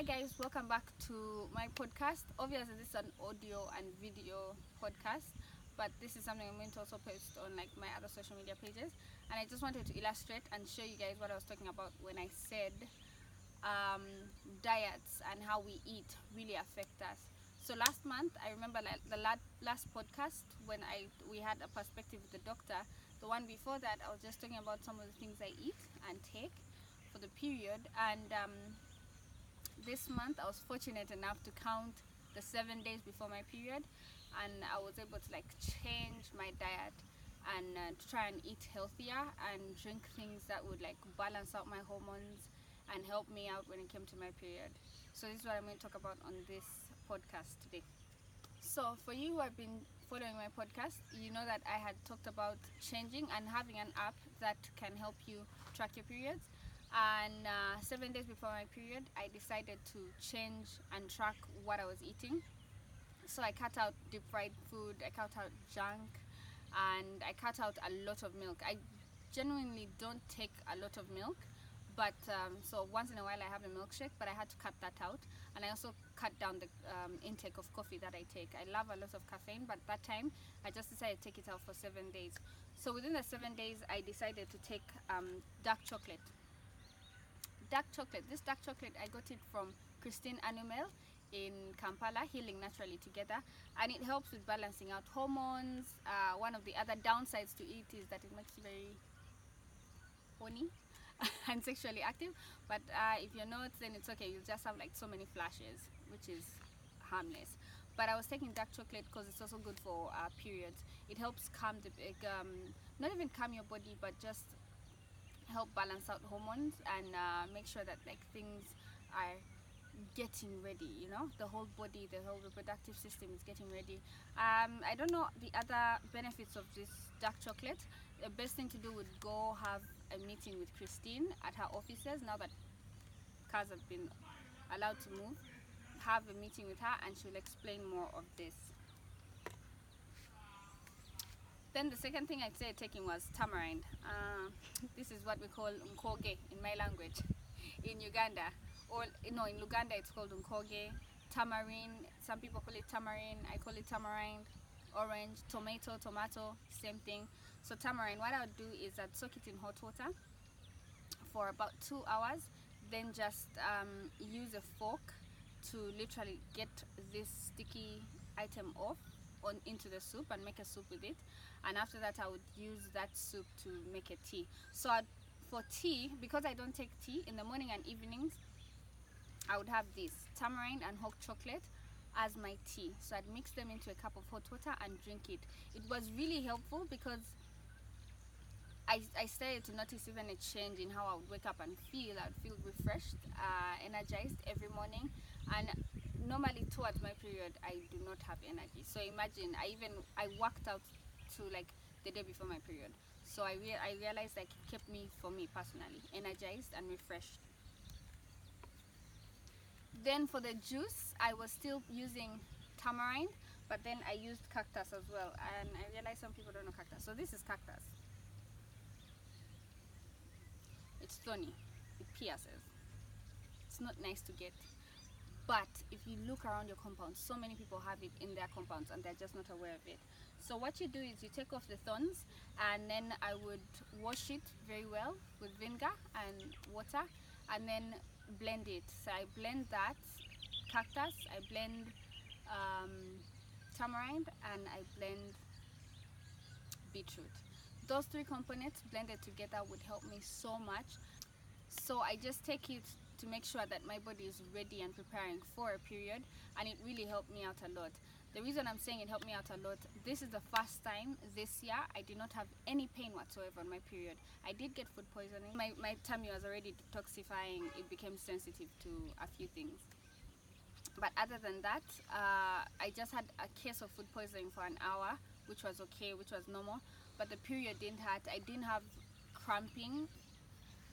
Hi guys, welcome back to my podcast. Obviously, this is an audio and video podcast, but this is something I'm going to also post on like my other social media pages. And I just wanted to illustrate and show you guys what I was talking about when I said um, diets and how we eat really affect us. So last month, I remember like the last podcast when I we had a perspective with the doctor. The one before that, I was just talking about some of the things I eat and take for the period and um, this month I was fortunate enough to count the seven days before my period and I was able to like change my diet and uh, try and eat healthier and drink things that would like balance out my hormones and help me out when it came to my period. So this is what I'm going to talk about on this podcast today. So for you who have been following my podcast, you know that I had talked about changing and having an app that can help you track your periods and uh, seven days before my period I decided to change and track what I was eating. So I cut out deep fried food I cut out junk and I cut out a lot of milk. I genuinely don't take a lot of milk but um, so once in a while I have a milkshake but I had to cut that out. And I also cut down the um, intake of coffee that I take. I love a lot of caffeine but that time I just decided to take it out for seven days. So within the seven days I decided to take um, dark chocolate dark chocolate. This dark chocolate, I got it from Christine Anumel in Kampala, Healing Naturally Together, and it helps with balancing out hormones. Uh, one of the other downsides to it is that it makes you very horny and sexually active, but uh, if you're not, then it's okay. You'll just have like so many flashes, which is harmless. But I was taking dark chocolate because it's also good for uh, periods. It helps calm the, um, not even calm your body, but just help balance out hormones and uh, make sure that like things are getting ready you know? The whole body the whole reproductive system is getting ready. Um, I don't know the other benefits of this dark chocolate. The best thing to do would go have a meeting with Christine at her offices now that cars have been allowed to move have a meeting with her and she'll explain more of this then the second thing I started taking was tamarind. Uh, this is what we call unkoge in my language. In Uganda, or no, in Uganda it's called unkoge. Tamarind, some people call it tamarind. I call it tamarind. Orange, tomato, tomato, same thing. So tamarind, what I would do is I'd soak it in hot water for about two hours. Then just um, use a fork to literally get this sticky item off on into the soup and make a soup with it. And after that I would use that soup to make a tea. So I'd, for tea because I don't take tea in the morning and evenings I would have this tamarind and hot chocolate as my tea. So I'd mix them into a cup of hot water and drink it. It was really helpful because I, I started to notice even a change in how I would wake up and feel. I'd feel refreshed, uh, energized every morning. And normally towards my period I do not have energy. So imagine I even I worked out to like the day before my period. So I, I realized like it kept me for me personally energized and refreshed. Then for the juice I was still using tamarind but then I used cactus as well. And I realized some people don't know cactus. So this is cactus. It's thorny. It pierces. It's not nice to get but if you look around your compound so many people have it in their compounds and they're just not aware of it. So what you do is you take off the thorns and then I would wash it very well with vinegar and water and then blend it. So I blend that cactus I blend um, tamarind and I blend beetroot. Those three components blended together would help me so much. So I just take it to make sure that my body is ready and preparing for a period and it really helped me out a lot. The reason I'm saying it helped me out a lot this is the first time this year I did not have any pain whatsoever on my period. I did get food poisoning. My, my tummy was already detoxifying. It became sensitive to a few things. But other than that uh, I just had a case of food poisoning for an hour which was okay which was normal. But the period didn't hurt. I didn't have cramping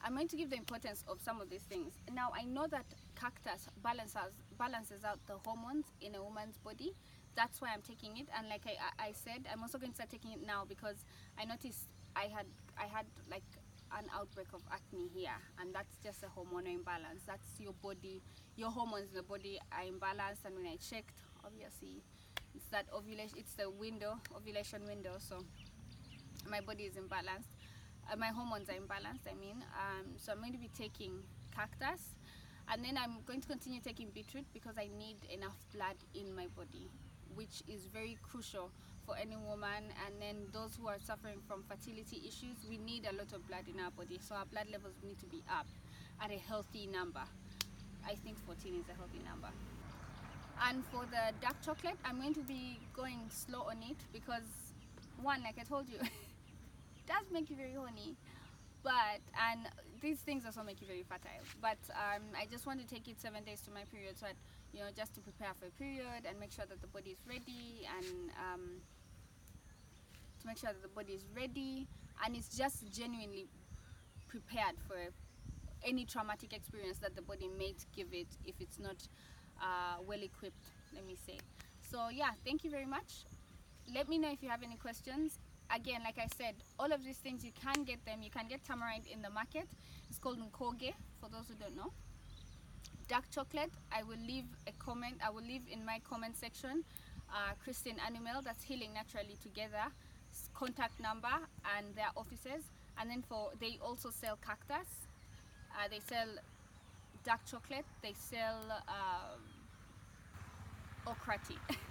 I'm going to give the importance of some of these things. Now, I know that cactus balances balances out the hormones in a woman's body. That's why I'm taking it. And like I, I said, I'm also going to start taking it now because I noticed I had I had like an outbreak of acne here and that's just a hormonal imbalance that's your body your hormones in the body are imbalanced and when i checked obviously it's that ovulation it's the window ovulation window so my body is imbalanced uh, my hormones are imbalanced i mean um, so i'm going to be taking cactus and then i'm going to continue taking beetroot because i need enough blood in my body which is very crucial for any woman. And then those who are suffering from fertility issues we need a lot of blood in our body. So our blood levels need to be up at a healthy number. I think 14 is a healthy number. And for the dark chocolate i'm going to be going slow on it because one like i told you does make you very horny but and these things also make you very fertile. But um, i just want to take it seven days to my period so that you know just to prepare for a period and make sure that the body is ready and um, to make sure that the body is ready and it's just genuinely prepared for any traumatic experience that the body may give it if it's not uh, well equipped let me say. So yeah thank you very much. Let me know if you have any questions again like i said all of these things you can get them you can get tamarind in the market. It's called nkoge for those who don't know. Dark chocolate i will leave a comment i will leave in my comment section uh, Christine Anumel that's healing naturally together contact number and their offices. And then for they also sell cactus. Uh, they sell dark chocolate they sell uh, okra tea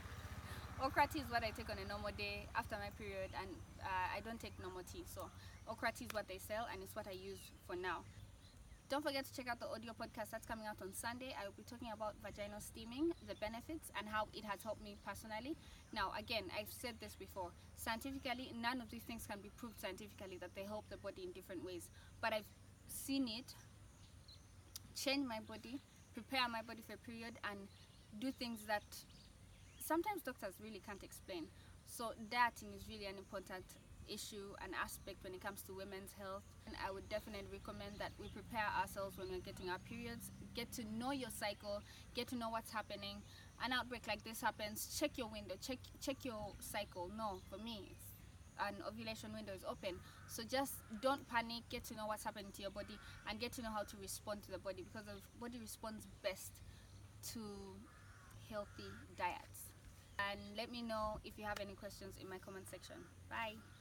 okra tea is what I take on a normal day after my period and uh, I don't take normal tea so okra tea is what they sell and it's what I use for now don't forget to check out the audio podcast that's coming out on Sunday. I will be talking about vaginal steaming, the benefits, and how it has helped me personally. Now, again, I've said this before. Scientifically, none of these things can be proved scientifically that they help the body in different ways. But I've seen it change my body, prepare my body for a period, and do things that sometimes doctors really can't explain. So, dieting is really an important issue and aspect when it comes to women's health. And I would definitely recommend that we prepare ourselves when we're getting our periods. Get to know your cycle get to know what's happening. An outbreak like this happens check your window check check your cycle. No for me it's an ovulation window is open. So just don't panic get to know what's happening to your body and get to know how to respond to the body because the body responds best to healthy diets and let me know if you have any questions in my comment section. Bye